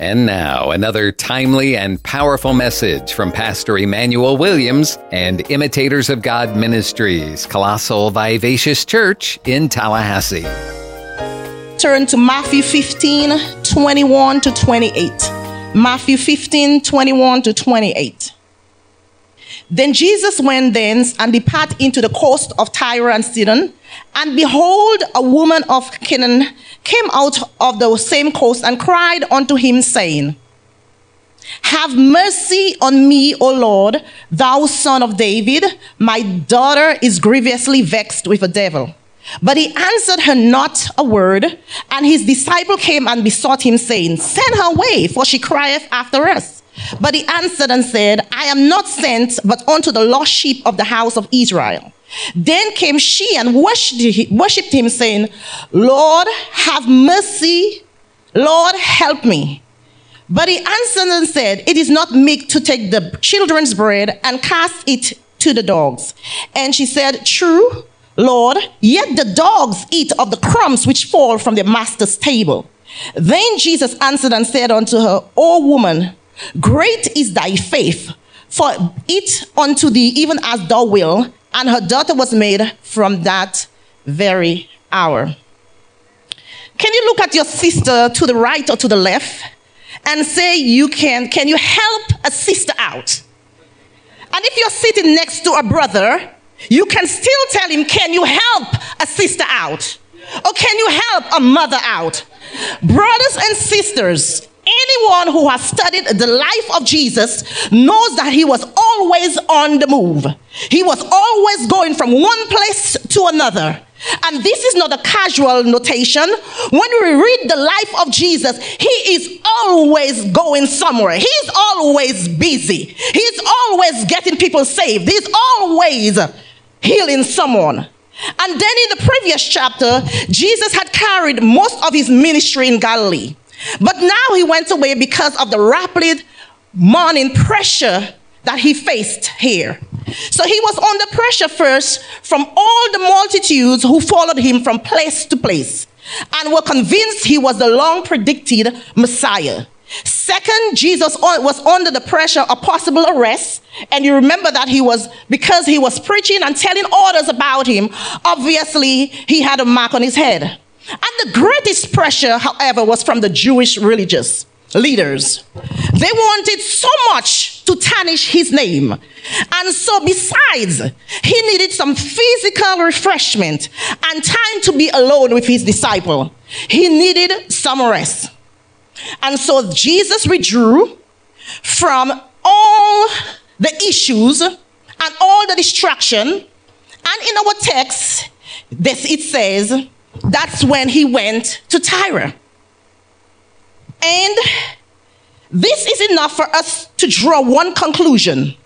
And now, another timely and powerful message from Pastor Emmanuel Williams and Imitators of God Ministries, Colossal Vivacious Church in Tallahassee. Turn to Matthew 15 21 to 28. Matthew 15 21 to 28. Then Jesus went thence and departed into the coast of Tyre and Sidon. And behold, a woman of Canaan came out of the same coast and cried unto him, saying, Have mercy on me, O Lord, thou son of David. My daughter is grievously vexed with a devil. But he answered her not a word. And his disciple came and besought him, saying, Send her away, for she crieth after us. But he answered and said, I am not sent but unto the lost sheep of the house of Israel. Then came she and worshipped him, saying, Lord, have mercy. Lord, help me. But he answered and said, It is not meet to take the children's bread and cast it to the dogs. And she said, True, Lord, yet the dogs eat of the crumbs which fall from their master's table. Then Jesus answered and said unto her, O woman, great is thy faith, for it unto thee even as thou wilt and her daughter was made from that very hour. Can you look at your sister to the right or to the left and say you can can you help a sister out? And if you're sitting next to a brother, you can still tell him, Can you help a sister out? Or can you help a mother out? Brothers and sisters, Anyone who has studied the life of Jesus knows that he was always on the move. He was always going from one place to another. And this is not a casual notation. When we read the life of Jesus, he is always going somewhere. He's always busy. He's always getting people saved. He's always healing someone. And then in the previous chapter, Jesus had carried most of his ministry in Galilee. But now he went away because of the rapid morning pressure that he faced here. So he was under pressure first from all the multitudes who followed him from place to place and were convinced he was the long predicted Messiah. Second, Jesus was under the pressure of possible arrest. And you remember that he was, because he was preaching and telling others about him, obviously he had a mark on his head. And the greatest pressure, however, was from the Jewish religious leaders. They wanted so much to tarnish his name. And so, besides, he needed some physical refreshment and time to be alone with his disciple. He needed some rest. And so, Jesus withdrew from all the issues and all the distraction. And in our text, this it says, that's when he went to Tyre. And this is enough for us to draw one conclusion.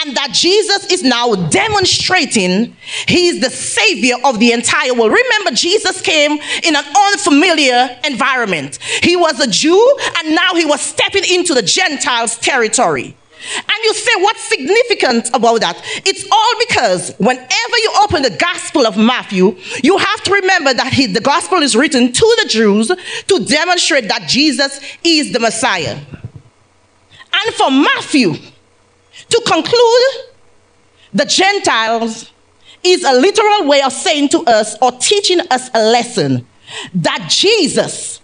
And that Jesus is now demonstrating he is the savior of the entire world. Remember, Jesus came in an unfamiliar environment. He was a Jew, and now he was stepping into the Gentiles' territory. And you say, what's significant about that? It's all because whenever you open the Gospel of Matthew, you have to remember that he, the Gospel is written to the Jews to demonstrate that Jesus is the Messiah. And for Matthew to conclude, the Gentiles is a literal way of saying to us or teaching us a lesson that Jesus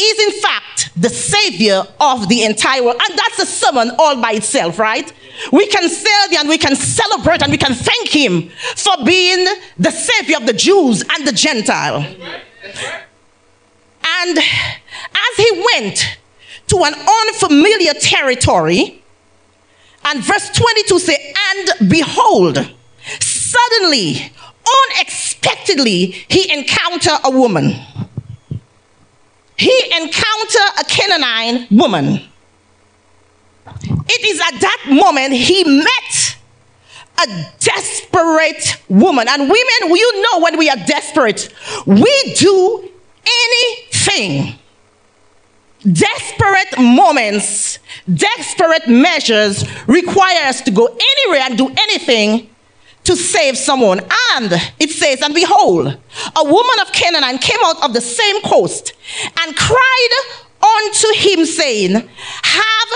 is in fact the savior of the entire world. And that's a sermon all by itself, right? We can say and we can celebrate and we can thank him for being the savior of the Jews and the Gentile. And as he went to an unfamiliar territory, and verse 22 say, and behold, suddenly, unexpectedly, he encountered a woman he encountered a Canaanite woman. It is at that moment he met a desperate woman. And women, you know when we are desperate, we do anything. Desperate moments, desperate measures require us to go anywhere and do anything to save someone. And it says, and behold, a woman of Canaan came out of the same coast and cried unto him, saying, Have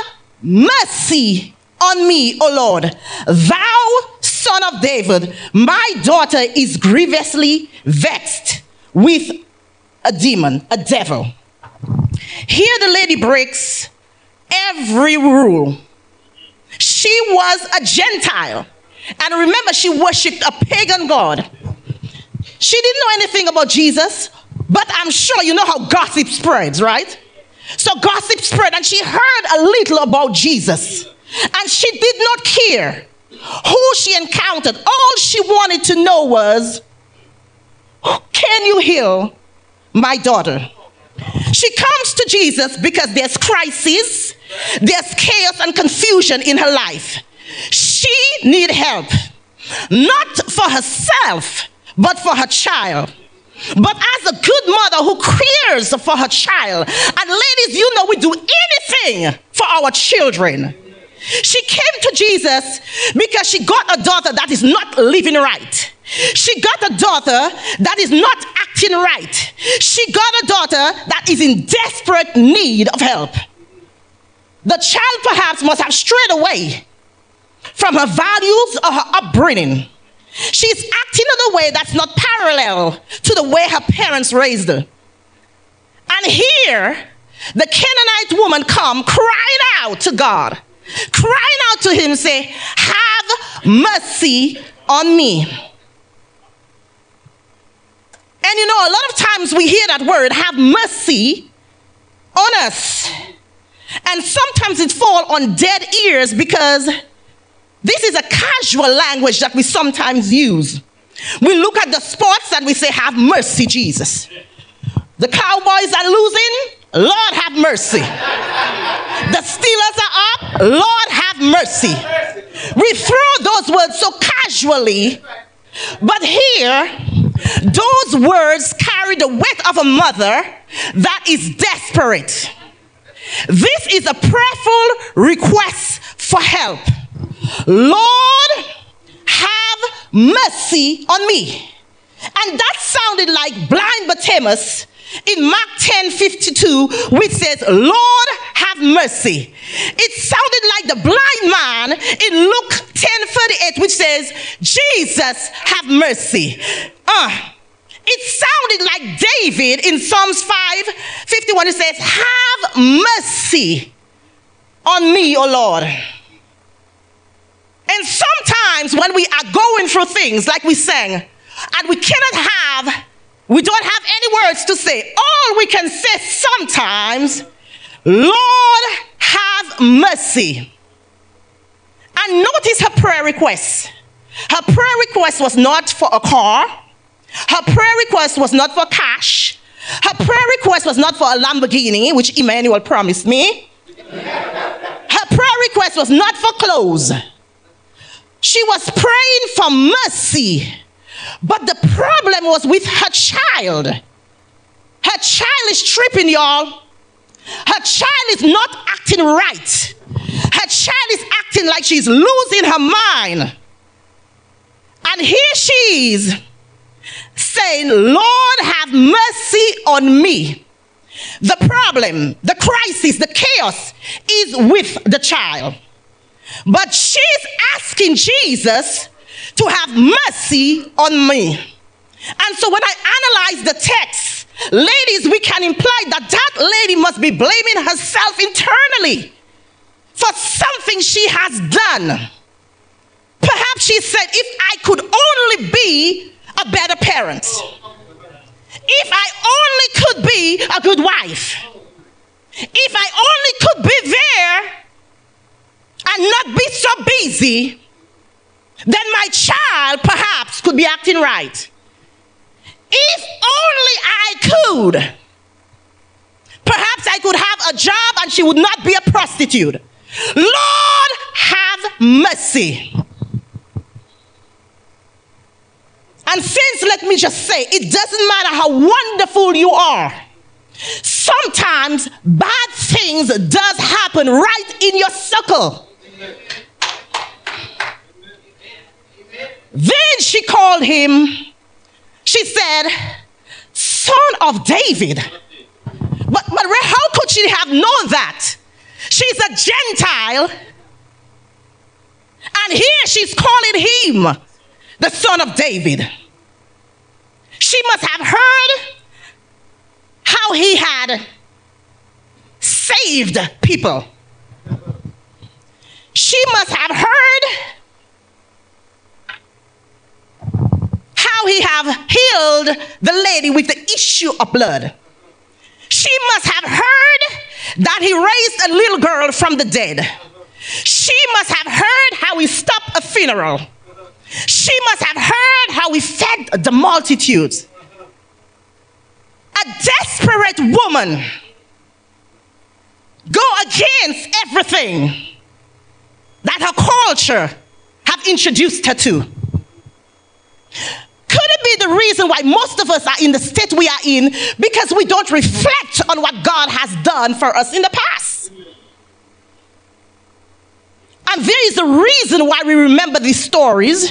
mercy on me, O Lord, thou son of David. My daughter is grievously vexed with a demon, a devil. Here the lady breaks every rule. She was a Gentile. And remember, she worshiped a pagan God. She didn't know anything about Jesus, but I'm sure you know how gossip spreads, right? So gossip spread, and she heard a little about Jesus. And she did not care who she encountered. All she wanted to know was, Can you heal my daughter? She comes to Jesus because there's crisis, there's chaos and confusion in her life. Need help, not for herself, but for her child. But as a good mother who cares for her child, and ladies, you know we do anything for our children. She came to Jesus because she got a daughter that is not living right. She got a daughter that is not acting right. She got a daughter that is in desperate need of help. The child perhaps must have strayed away from her values or her upbringing. She's acting in a way that's not parallel to the way her parents raised her. And here, the Canaanite woman come crying out to God, crying out to him, say, have mercy on me. And you know, a lot of times we hear that word, have mercy on us. And sometimes it fall on dead ears because this is a casual language that we sometimes use. We look at the sports and we say, Have mercy, Jesus. The Cowboys are losing, Lord have mercy. The Steelers are up, Lord have mercy. We throw those words so casually, but here, those words carry the weight of a mother that is desperate. This is a prayerful request for help. Lord, have mercy on me. And that sounded like blind Bartimaeus in Mark 10 52, which says, Lord, have mercy. It sounded like the blind man in Luke 10 38, which says, Jesus, have mercy. Uh, it sounded like David in Psalms 5 51, it says, Have mercy on me, O Lord. And sometimes when we are going through things like we sang, and we cannot have, we don't have any words to say, all we can say sometimes, Lord, have mercy. And notice her prayer request. Her prayer request was not for a car. Her prayer request was not for cash. Her prayer request was not for a Lamborghini, which Emmanuel promised me. Her prayer request was not for clothes. She was praying for mercy, but the problem was with her child. Her child is tripping, y'all. Her child is not acting right. Her child is acting like she's losing her mind. And here she is saying, Lord, have mercy on me. The problem, the crisis, the chaos is with the child. But she's asking Jesus to have mercy on me. And so when I analyze the text, ladies, we can imply that that lady must be blaming herself internally for something she has done. Perhaps she said, if I could only be a better parent, if I only could be a good wife, if I only could be there and not be so busy, then my child perhaps could be acting right. If only I could, perhaps I could have a job and she would not be a prostitute. Lord, have mercy. And since, let me just say, it doesn't matter how wonderful you are, sometimes bad things does happen right in your circle. Then she called him, she said, Son of David. But, but how could she have known that? She's a Gentile. And here she's calling him the son of David. She must have heard how he had saved people. She must have heard how he have healed the lady with the issue of blood. She must have heard that he raised a little girl from the dead. She must have heard how he stopped a funeral. She must have heard how he fed the multitudes. A desperate woman go against everything that her culture have introduced her to. Could it be the reason why most of us are in the state we are in because we don't reflect on what God has done for us in the past? And there is a reason why we remember these stories.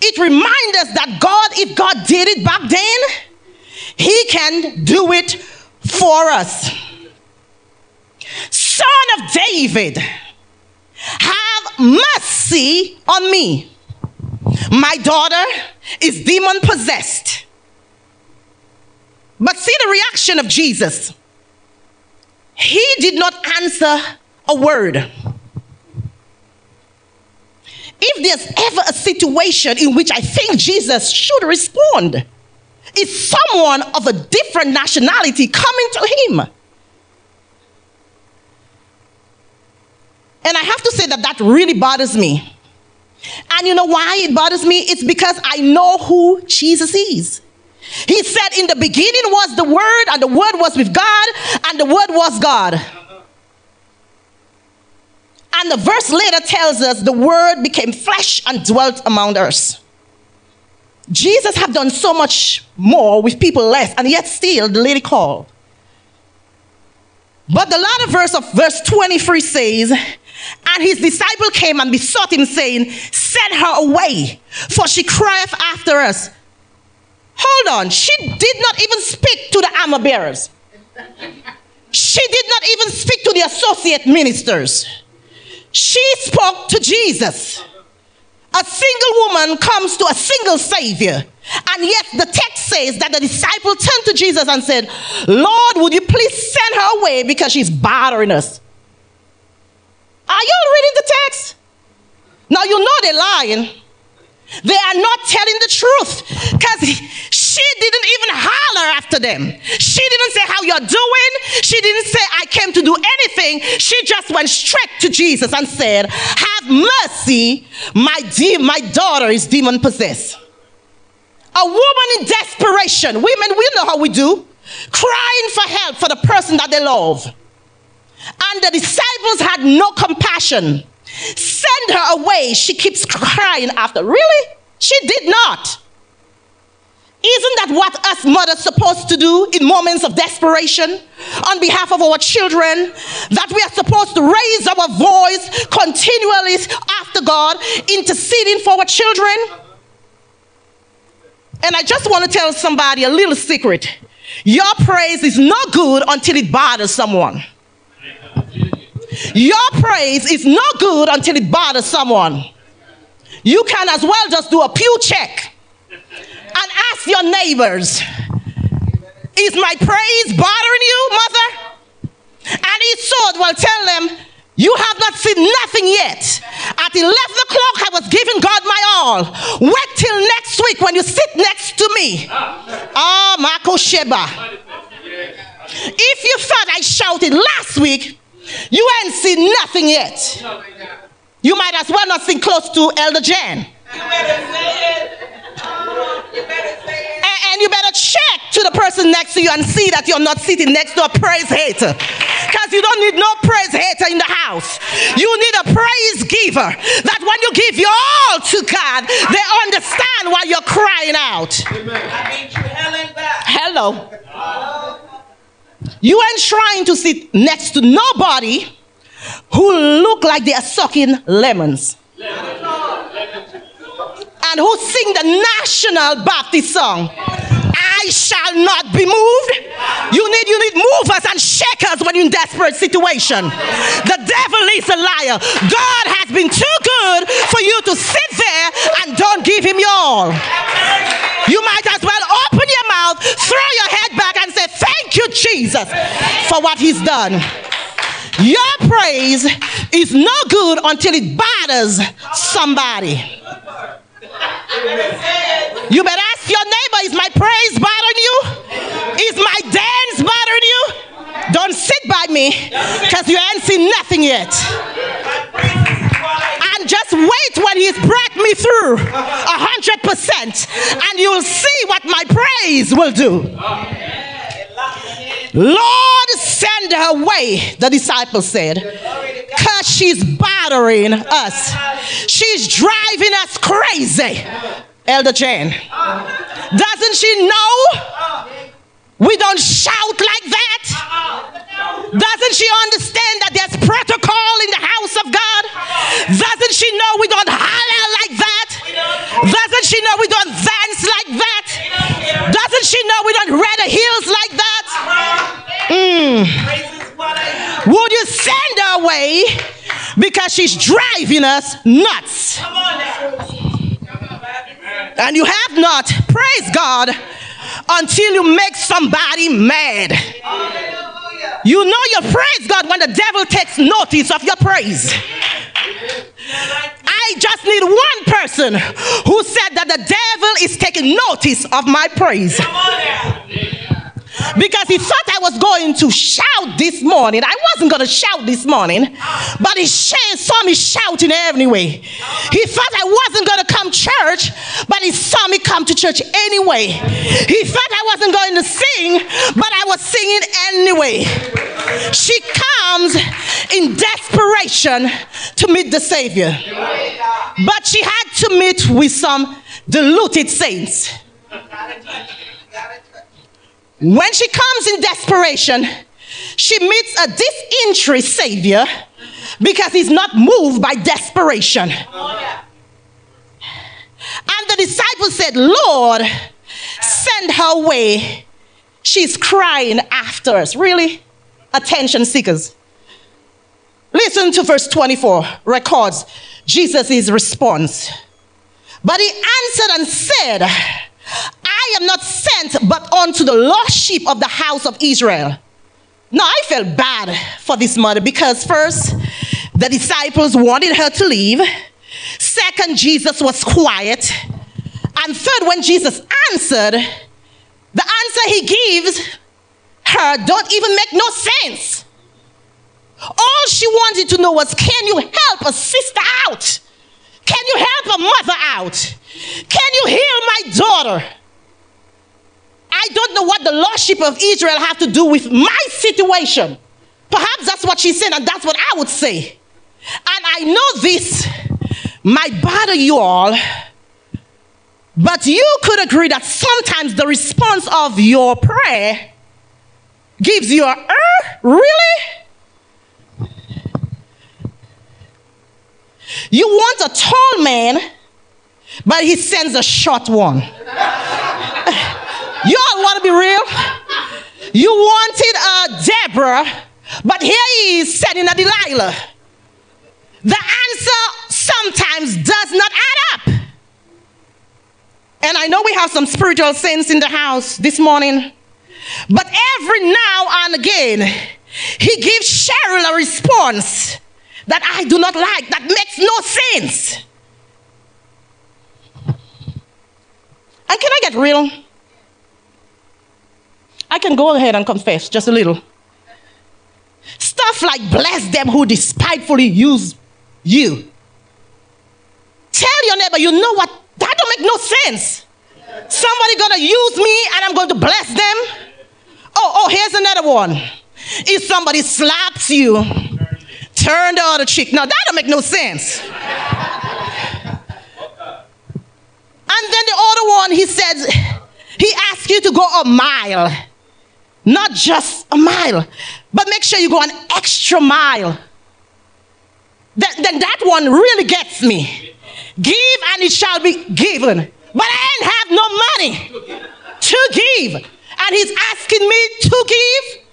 It reminds us that God, if God did it back then, He can do it for us. Son of David, have mercy on me. My daughter is demon possessed. But see the reaction of Jesus. He did not answer a word. If there's ever a situation in which I think Jesus should respond, is someone of a different nationality coming to him. And I have to say that that really bothers me. And you know why it bothers me? It's because I know who Jesus is. He said, In the beginning was the Word, and the Word was with God, and the Word was God. And the verse later tells us the Word became flesh and dwelt among us. Jesus have done so much more with people less, and yet still the lady called. But the latter verse of verse 23 says, and his disciple came and besought him, saying, Send her away, for she crieth after us. Hold on, she did not even speak to the armor bearers. She did not even speak to the associate ministers. She spoke to Jesus. A single woman comes to a single Savior. And yet the text says that the disciple turned to Jesus and said, Lord, would you please send her away because she's bothering us? Are y'all reading the text? Now you know they're lying. They are not telling the truth because she didn't even holler after them. She didn't say how you're doing. She didn't say I came to do anything. She just went straight to Jesus and said, "Have mercy, my de- my daughter is demon possessed." A woman in desperation. Women, we know how we do, crying for help for the person that they love. And the disciples had no compassion. Send her away. She keeps crying after. Really? She did not. Isn't that what us mothers supposed to do in moments of desperation on behalf of our children? That we are supposed to raise our voice continually after God, interceding for our children? And I just want to tell somebody a little secret. Your praise is not good until it bothers someone. Your praise is not good until it bothers someone. You can as well just do a pew check and ask your neighbors, Is my praise bothering you, mother? And he said, Well, tell them, you have not seen nothing yet. At 11 o'clock, I was giving God my all. Wait till next week when you sit next to me. Ah, oh, Marco Sheba. If you thought I shouted last week, you ain't seen nothing yet. You might as well not sing close to Elder Jan. And, you better check to the person next to you and see that you're not sitting next to a praise hater. Because you don't need no praise hater in the house. You need a praise giver. That when you give your all to God, they understand why you're crying out. Hello. You ain't trying to sit next to nobody who look like they are sucking lemons. And who sing the national Baptist song. I shall not be moved. You need you need movers and shakers when you're in desperate situation. The devil is a liar. God has been too good for you to sit there and don't give him your all. You might as well open your mouth, throw your head back, and say, Thank you, Jesus, for what he's done. Your praise is no good until it bothers somebody. You better ask your neighbor, is my praise bothering you? Is my dance bothering you? Don't sit by me because you ain't seen nothing yet. And just wait when he's brought me through a hundred percent, and you'll see what my praise will do. Lord, send her away, the disciples said, because she's bothering us. She's driving us crazy. Elder Jane, doesn't she know we don't shout like that? Doesn't she understand that there's protocol in the house of God? Doesn't she know we don't holler like that? Doesn't she know we don't dance like that? Doesn't she know we don't wear the heels like that? Mm. Would you send her away because she's driving us nuts? And you have not, praise God, until you make somebody mad. You know you praise God when the devil takes notice of your praise. I just need one person who said that the devil is taking notice of my praise because he thought I was going to shout this morning. I wasn't going to shout this morning, but he saw me shouting anyway. He thought I wasn't going to come church, but he saw me come to church anyway. He thought I wasn't going to sing, but I was singing anyway. She comes in desperation to meet the Savior, but she had to meet with some deluded saints. When she comes in desperation, she meets a disinterested Savior because he's not moved by desperation. And the disciples said, Lord, send her away. She's crying after us. Really? Attention seekers. Listen to verse 24, records Jesus' response. But he answered and said, I am not sent but unto the lost sheep of the house of Israel. Now I felt bad for this mother because first, the disciples wanted her to leave. Second, Jesus was quiet. And third, when Jesus answered, the answer he gives her don't even make no sense. All she wanted to know was, can you help a sister out? Can you help a mother out? Can you heal my daughter? I don't know what the lordship of Israel have to do with my situation. Perhaps that's what she said, and that's what I would say. And I know this might bother you all, but you could agree that sometimes the response of your prayer gives you a, er, really? You want a tall man, but he sends a short one. Be real? You wanted a Deborah, but here he is sending a Delilah. The answer sometimes does not add up. And I know we have some spiritual saints in the house this morning, but every now and again, he gives Cheryl a response that I do not like, that makes no sense. And can I get real? I can go ahead and confess just a little. Stuff like bless them who despitefully use you. Tell your neighbor, you know what? That don't make no sense. Somebody gonna use me and I'm going to bless them. Oh, oh, here's another one. If somebody slaps you, turn the other cheek. Now that don't make no sense. And then the other one, he says, he asks you to go a mile. Not just a mile, but make sure you go an extra mile. Then, then that one really gets me. Give and it shall be given. But I ain't have no money to give. And he's asking me to give.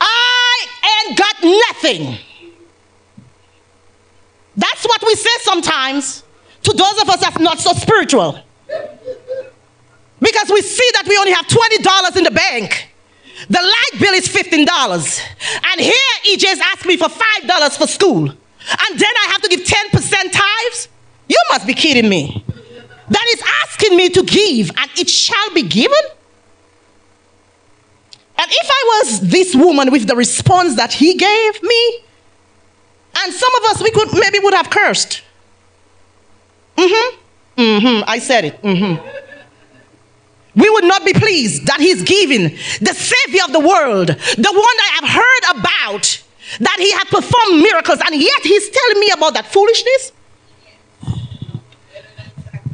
I ain't got nothing. That's what we say sometimes to those of us that's not so spiritual. Because we see that we only have $20 in the bank. The light bill is $15. And here EJ's asked me for $5 for school. And then I have to give 10% tithes? You must be kidding me. That is asking me to give, and it shall be given? And if I was this woman with the response that he gave me, and some of us we could maybe would have cursed. Mm-hmm. Mm-hmm. I said it. Mm-hmm. We would not be pleased that he's giving the savior of the world, the one I have heard about, that he had performed miracles, and yet he's telling me about that foolishness.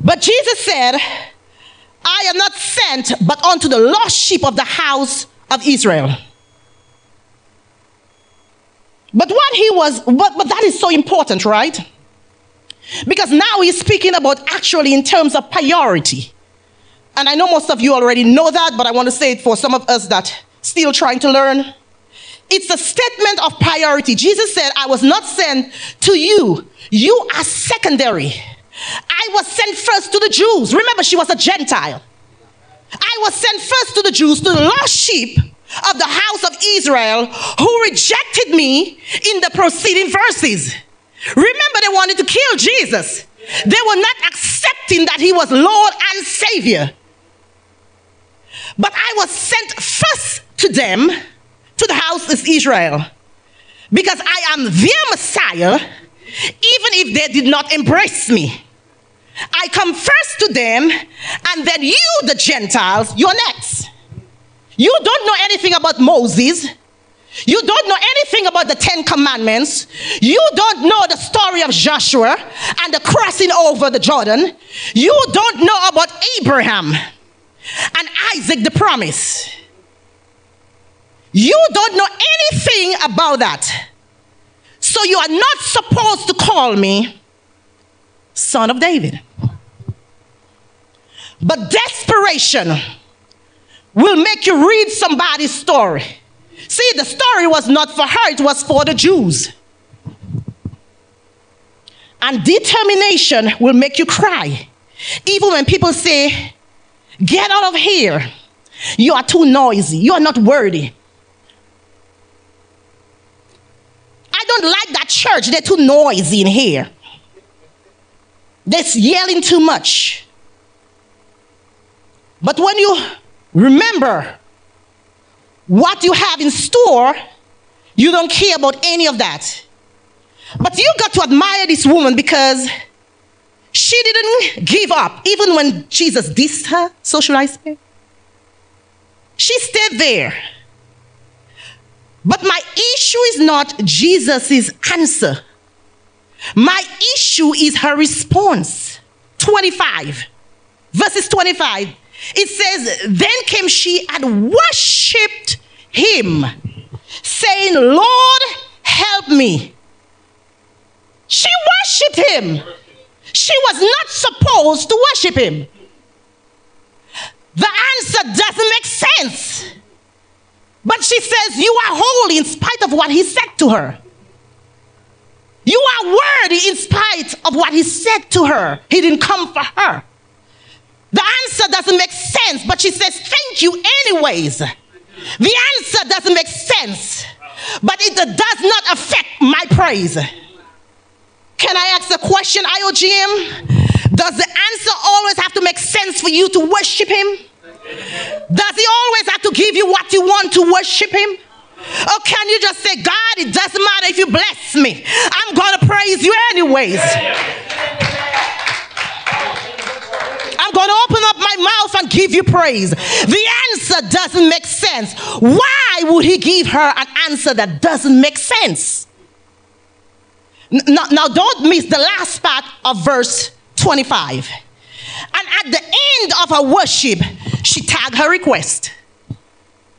But Jesus said, I am not sent but unto the lost sheep of the house of Israel. But what he was, but, but that is so important, right? Because now he's speaking about actually in terms of priority. And I know most of you already know that, but I want to say it for some of us that still trying to learn. It's a statement of priority. Jesus said, I was not sent to you. You are secondary. I was sent first to the Jews. Remember, she was a Gentile. I was sent first to the Jews, to the lost sheep of the house of Israel who rejected me in the preceding verses. Remember, they wanted to kill Jesus. They were not accepting that he was Lord and Savior. But I was sent first to them, to the house of Israel, because I am their Messiah, even if they did not embrace me. I come first to them, and then you, the Gentiles, you're next. You don't know anything about Moses. You don't know anything about the Ten Commandments. You don't know the story of Joshua and the crossing over the Jordan. You don't know about Abraham and Isaac the promise. You don't know anything about that. So you are not supposed to call me son of David. But desperation will make you read somebody's story. See, the story was not for her, it was for the Jews. And determination will make you cry. Even when people say, Get out of here. You are too noisy. You are not worthy. I don't like that church. They're too noisy in here. They're yelling too much. But when you remember what you have in store, you don't care about any of that. But you got to admire this woman because she didn't give up, even when Jesus dissed her, socialized her. She stayed there. But my issue is not Jesus' answer. My issue is her response. 25, verses 25. It says, Then came she and worshiped him, saying, Lord, help me. She worshiped him. She was not supposed to worship him. The answer doesn't make sense. But she says, You are holy in spite of what he said to her. You are worthy in spite of what he said to her. He didn't come for her. The answer doesn't make sense, but she says, Thank you, anyways. The answer doesn't make sense, but it does not affect my praise. Can I ask a question, IOGM? Does the answer always have to make sense for you to worship Him? Does He always have to give you what you want to worship Him? Or can you just say, God, it doesn't matter if you bless me, I'm going to praise you anyways? I'm going to open up my mouth and give you praise. The answer doesn't make sense. Why would he give her an answer that doesn't make sense? Now, now, don't miss the last part of verse 25. And at the end of her worship, she tagged her request.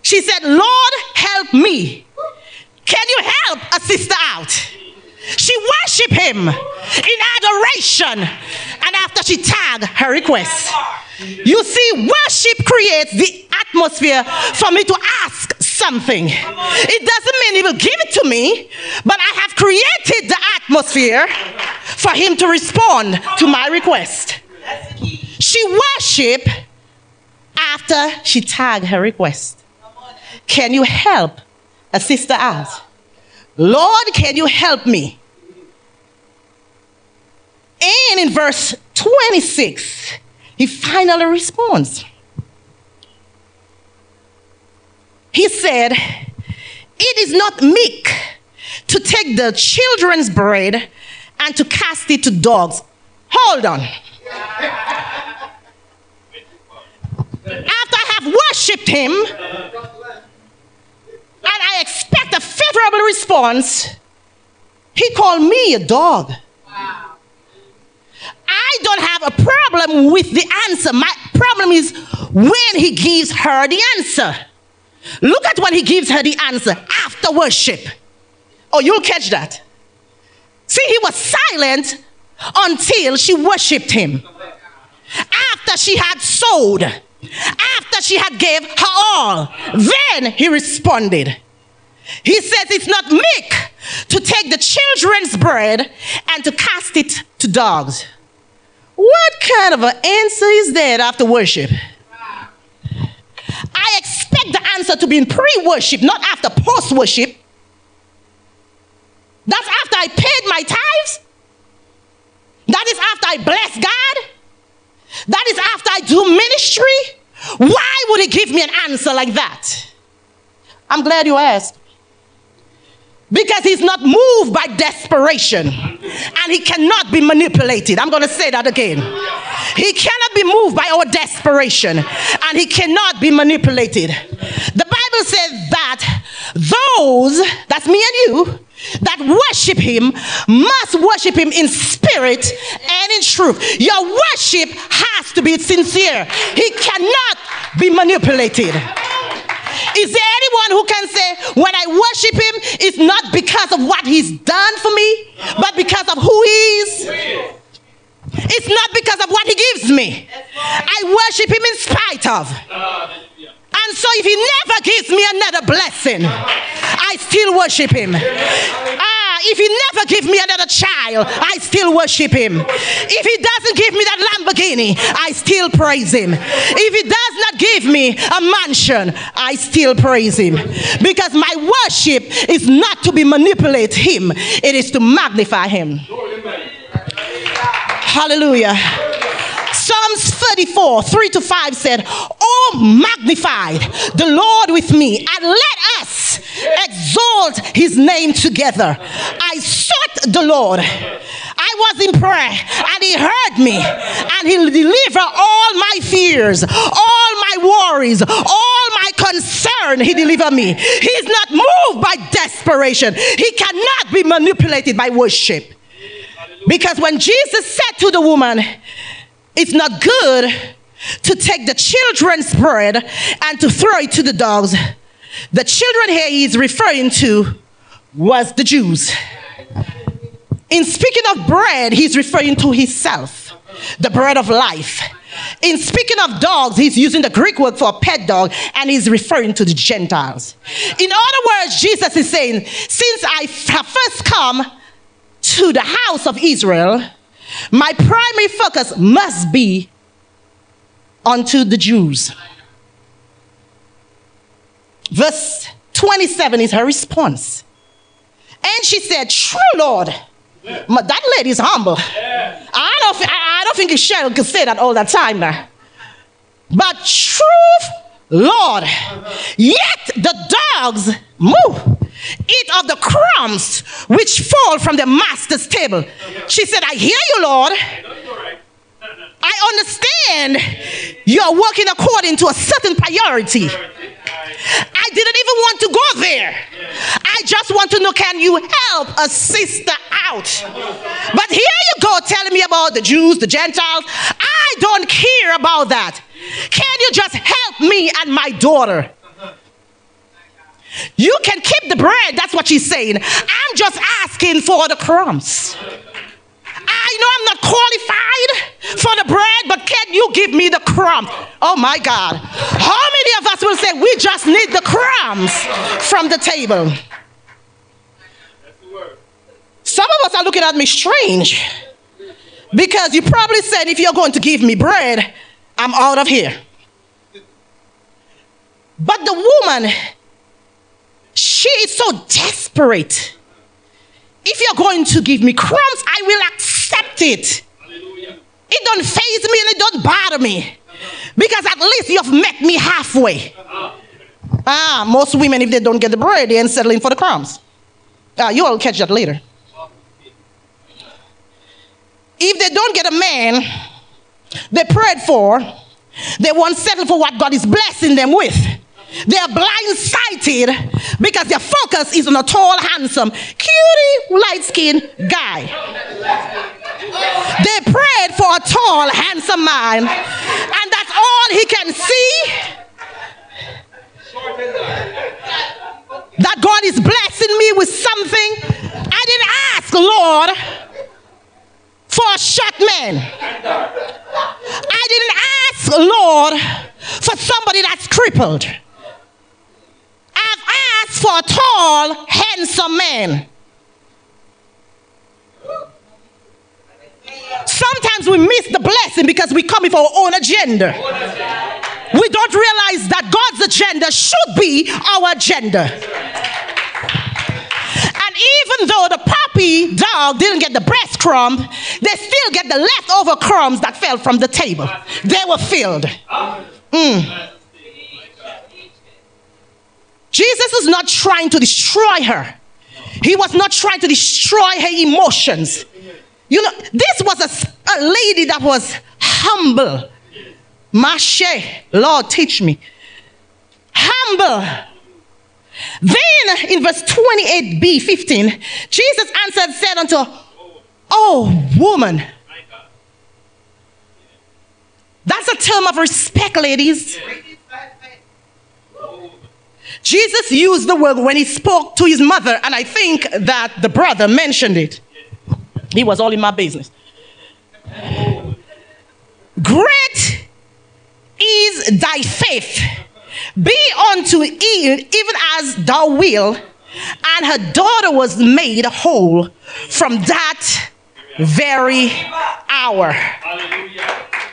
She said, Lord, help me. Can you help a sister out? She worshiped him in adoration. And after she tagged her request. You see, worship creates the atmosphere for me to ask something. It doesn't mean he will give it to me, but I have created the atmosphere for him to respond to my request. She worship after she tagged her request. Can you help a sister out? Lord, can you help me? And in verse 26, he finally responds. He said, It is not meek to take the children's bread and to cast it to dogs. Hold on. After I have worshipped him, and I expect a favorable response, he called me a dog. I don't have a problem with the answer. My problem is when he gives her the answer. Look at when he gives her the answer after worship. Oh, you'll catch that. See, he was silent until she worshiped him. After she had sowed, after she had gave her all, then he responded. He says it's not meek to take the children's bread and to cast it to dogs. What kind of an answer is that after worship? I expect answer to be in pre worship, not after post worship. That's after I paid my tithes. That is after I bless God. That is after I do ministry. Why would He give me an answer like that? I'm glad you asked. Because he's not moved by desperation and he cannot be manipulated. I'm going to say that again. He cannot be moved by our desperation and he cannot be manipulated. The Bible says that those, that's me and you, that worship him must worship him in spirit and in truth. Your worship has to be sincere, he cannot be manipulated. Is there anyone who can say, when I worship him, it's not because of what he's done for me, but because of who he is? It's not because of what he gives me. I worship him in spite of. And so if he never gives me another blessing, I still worship him. Ah, if he never gives me another child, I still worship him. If he doesn't give me that Lamborghini, I still praise him. If he does not give me a mansion, I still praise him. Because my worship is not to be manipulate him, it is to magnify him. Hallelujah. Psalms 34, 3 to 5 said, Oh, magnify the Lord with me and let us exalt his name together. I sought the Lord. I was in prayer and he heard me and he'll deliver all my fears, all my worries, all my concern. He delivered me. He's not moved by desperation. He cannot be manipulated by worship. Because when Jesus said to the woman, it's not good to take the children's bread and to throw it to the dogs. The children here he's referring to was the Jews. In speaking of bread, he's referring to himself, the bread of life. In speaking of dogs, he's using the Greek word for a pet dog and he's referring to the Gentiles. In other words, Jesus is saying, Since I have first come to the house of Israel, my primary focus must be unto the Jews. Verse 27 is her response. And she said, True, Lord. That lady is humble. I, don't, I don't think Cheryl could say that all the time now. But truth, Lord, yet the dogs move eat of the crumbs which fall from the master's table. She said, I hear you, Lord. I understand you're working according to a certain priority. I didn't even want to go there. I just want to know can you help a sister out? But here you go telling me about the Jews, the Gentiles. I don't care about that. Can you just help me and my daughter? You can keep the bread. That's what she's saying. I'm just asking for the crumbs. I know I'm not qualified for the bread, but can you give me the crumbs? Oh my God. How many of us will say we just need the crumbs from the table? Some of us are looking at me strange because you probably said, if you're going to give me bread, I'm out of here. But the woman, she is so desperate. If you're going to give me crumbs, I will accept it. Hallelujah. It don't faze me and it don't bother me. Because at least you've met me halfway. Ah, most women, if they don't get the bread, they ain't settling for the crumbs. Ah, you all catch that later. If they don't get a man they prayed for, they won't settle for what God is blessing them with. They are blindsided because their focus is on a tall, handsome, cutie, light skinned guy. They prayed for a tall, handsome man, and that's all he can see. That God is blessing me with something. I didn't ask, Lord, for a short man. I didn't ask, Lord, for somebody that's crippled. I've asked for tall, handsome man. Sometimes we miss the blessing because we come with our own agenda. We don't realize that God's agenda should be our agenda. And even though the puppy dog didn't get the breast crumb, they still get the leftover crumbs that fell from the table. They were filled. Mm. Jesus is not trying to destroy her. He was not trying to destroy her emotions. You know, this was a, a lady that was humble. Mashe, Lord, teach me. Humble. Then in verse 28b, 15, Jesus answered, said unto, Oh, woman. That's a term of respect, ladies. Jesus used the word when he spoke to his mother, and I think that the brother mentioned it. He was all in my business. Great is thy faith. Be unto Eve even as thou will. And her daughter was made whole from that very hour.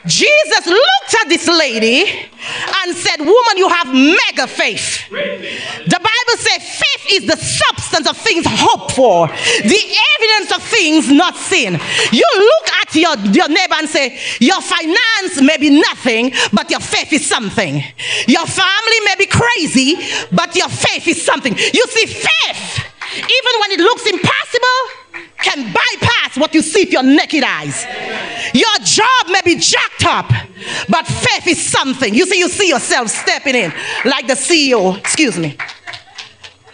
Jesus looked at this lady and said, Woman, you have mega faith. The Bible says faith is the substance of things hoped for, the evidence of things not seen. You look at your, your neighbor and say, Your finance may be nothing, but your faith is something. Your family may be crazy, but your faith is something. You see, faith, even when it looks impossible, can bypass what you see with your naked eyes. Your job may be jacked up, but faith is something. You see, you see yourself stepping in like the CEO, excuse me.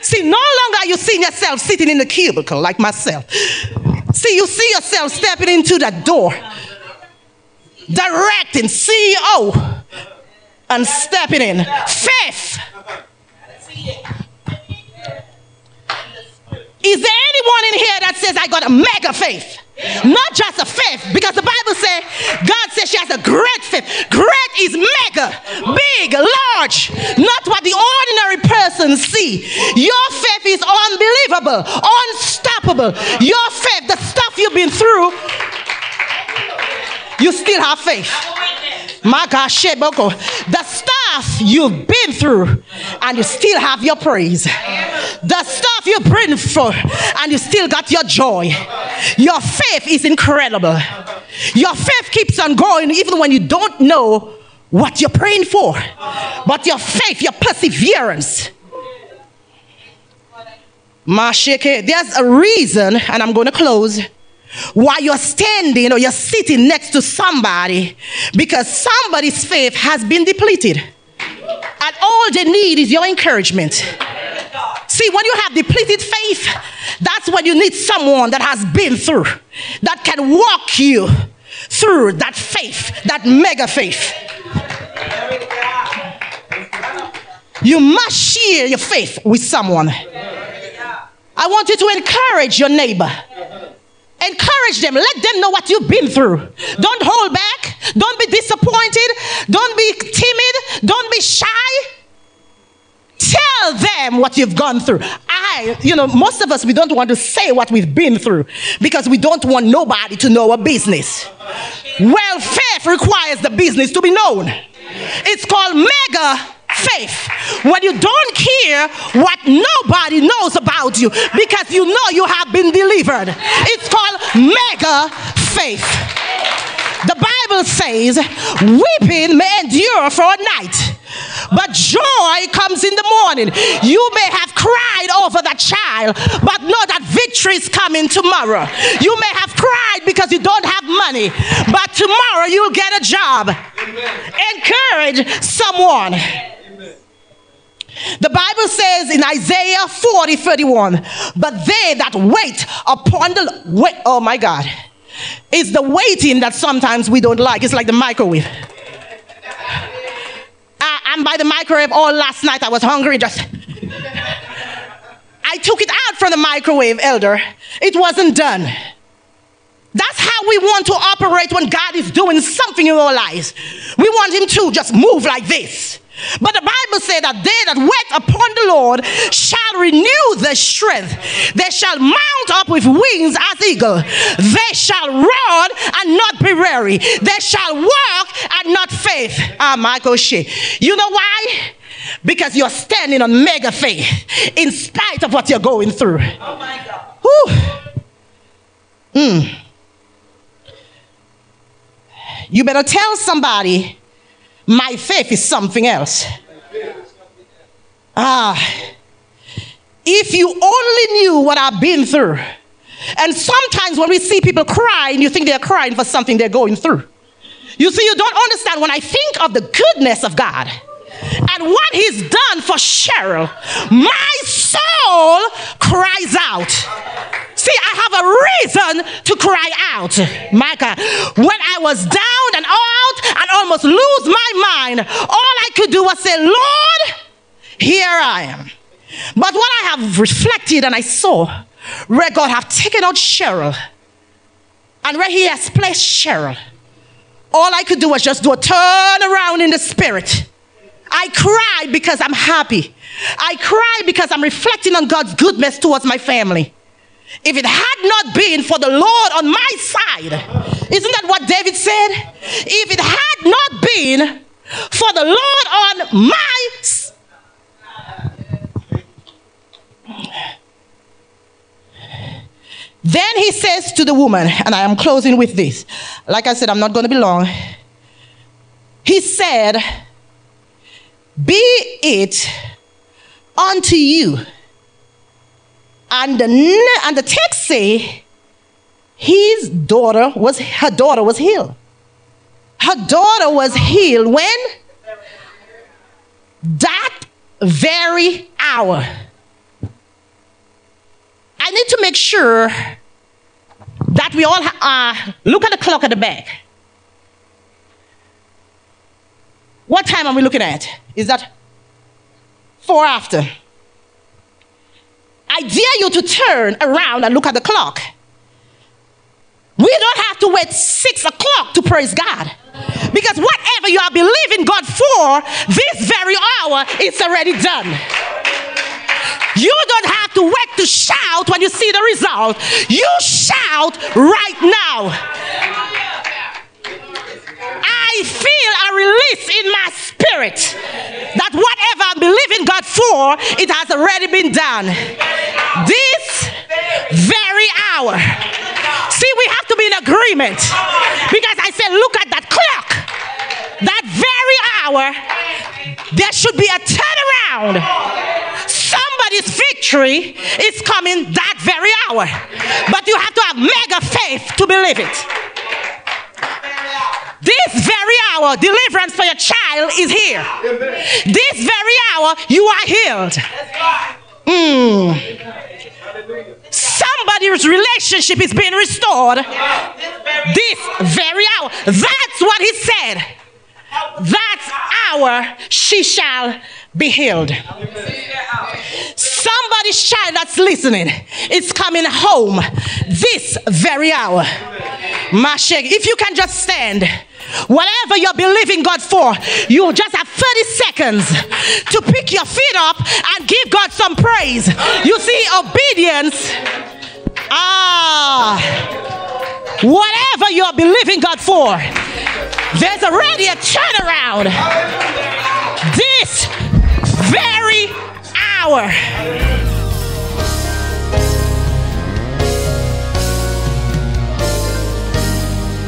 See, no longer are you seeing yourself sitting in the cubicle like myself. See, you see yourself stepping into that door, directing CEO and stepping in. Faith. Is there anyone in here that says, I got a mega faith? Not just a faith, because the Bible says, God says she has a great faith. Great is mega, big, large, not what the ordinary person see. Your faith is unbelievable, unstoppable. Your faith, the stuff you've been through, you still have faith. My gosh, the stuff you've been through, and you still have your praise. The stuff you've been through, and you still got your joy. Your faith is incredible. Your faith keeps on going even when you don't know what you're praying for. But your faith, your perseverance. There's a reason, and I'm going to close while you're standing or you're sitting next to somebody because somebody's faith has been depleted. And all they need is your encouragement. See, when you have depleted faith, that's when you need someone that has been through, that can walk you through that faith, that mega faith. You must share your faith with someone. I want you to encourage your neighbor. Encourage them. Let them know what you've been through. Don't hold back. Don't be disappointed. Don't be timid. Don't be shy. Tell them what you've gone through. I, you know, most of us, we don't want to say what we've been through because we don't want nobody to know our business. Well, faith requires the business to be known. It's called mega faith when you don't care what nobody knows about you because you know you have been delivered. It's called mega faith. The Bible says, weeping may endure for a night, but joy comes in the morning. You may have cried over that child, but know that victory is coming tomorrow. You may have cried because you don't have money, but tomorrow you'll get a job. Encourage someone. The Bible says in Isaiah 40 31, but they that wait upon the wait, oh my God, it's the waiting that sometimes we don't like. It's like the microwave. Uh, I'm by the microwave all last night. I was hungry. Just I took it out from the microwave, elder. It wasn't done. That's how we want to operate when God is doing something in our lives. We want Him to just move like this. But the Bible said that they that wait upon the Lord shall renew their strength. They shall mount up with wings as eagle. They shall run and not be weary. They shall walk and not faint. Ah, Michael Shea. You know why? Because you're standing on mega faith in spite of what you're going through. Oh my God. Whew. Mm. You better tell somebody my faith is something else. Ah, if you only knew what I've been through. And sometimes when we see people crying, you think they're crying for something they're going through. You see, you don't understand when I think of the goodness of God and what He's done for Cheryl, my soul cries out. See, I have a reason to cry out, Micah. When I was down almost lose my mind, all I could do was say, Lord, here I am. But what I have reflected and I saw, where God have taken out Cheryl and where He has placed Cheryl, all I could do was just do a turn around in the spirit. I cry because I'm happy. I cry because I'm reflecting on God's goodness towards my family. If it had not been for the Lord on my side, isn't that what David said? If it had not been for the Lord on my then he says to the woman, and I am closing with this. Like I said, I'm not going to be long. He said, Be it unto you and the, and the text say his daughter was her daughter was healed. Her daughter was healed when that very hour. I need to make sure that we all uh, look at the clock at the back. What time are we looking at? Is that four after? I dare you to turn around and look at the clock. We don't have to wait six o'clock to praise God. Because whatever you are believing God for, this very hour, it's already done. You don't have to wait to shout when you see the result. You shout right now. I feel a release in my spirit that whatever I'm believing God for, it has already been done. This very hour. See, we have to be in agreement because I said, look at that clock. That very hour, there should be a turnaround. Somebody's victory is coming that very hour. But you have to have mega faith to believe it. This very hour, deliverance for your child is here. This very hour, you are healed. Mm. Somebody's relationship is being restored. This very hour. That's what he said. That hour she shall be healed. Somebody's child that's listening is coming home this very hour. Mashek, if you can just stand, whatever you're believing God for, you just have 30 seconds to pick your feet up and give God some praise. You see, obedience. Ah, whatever you're believing God for, there's already a turnaround. This very hour.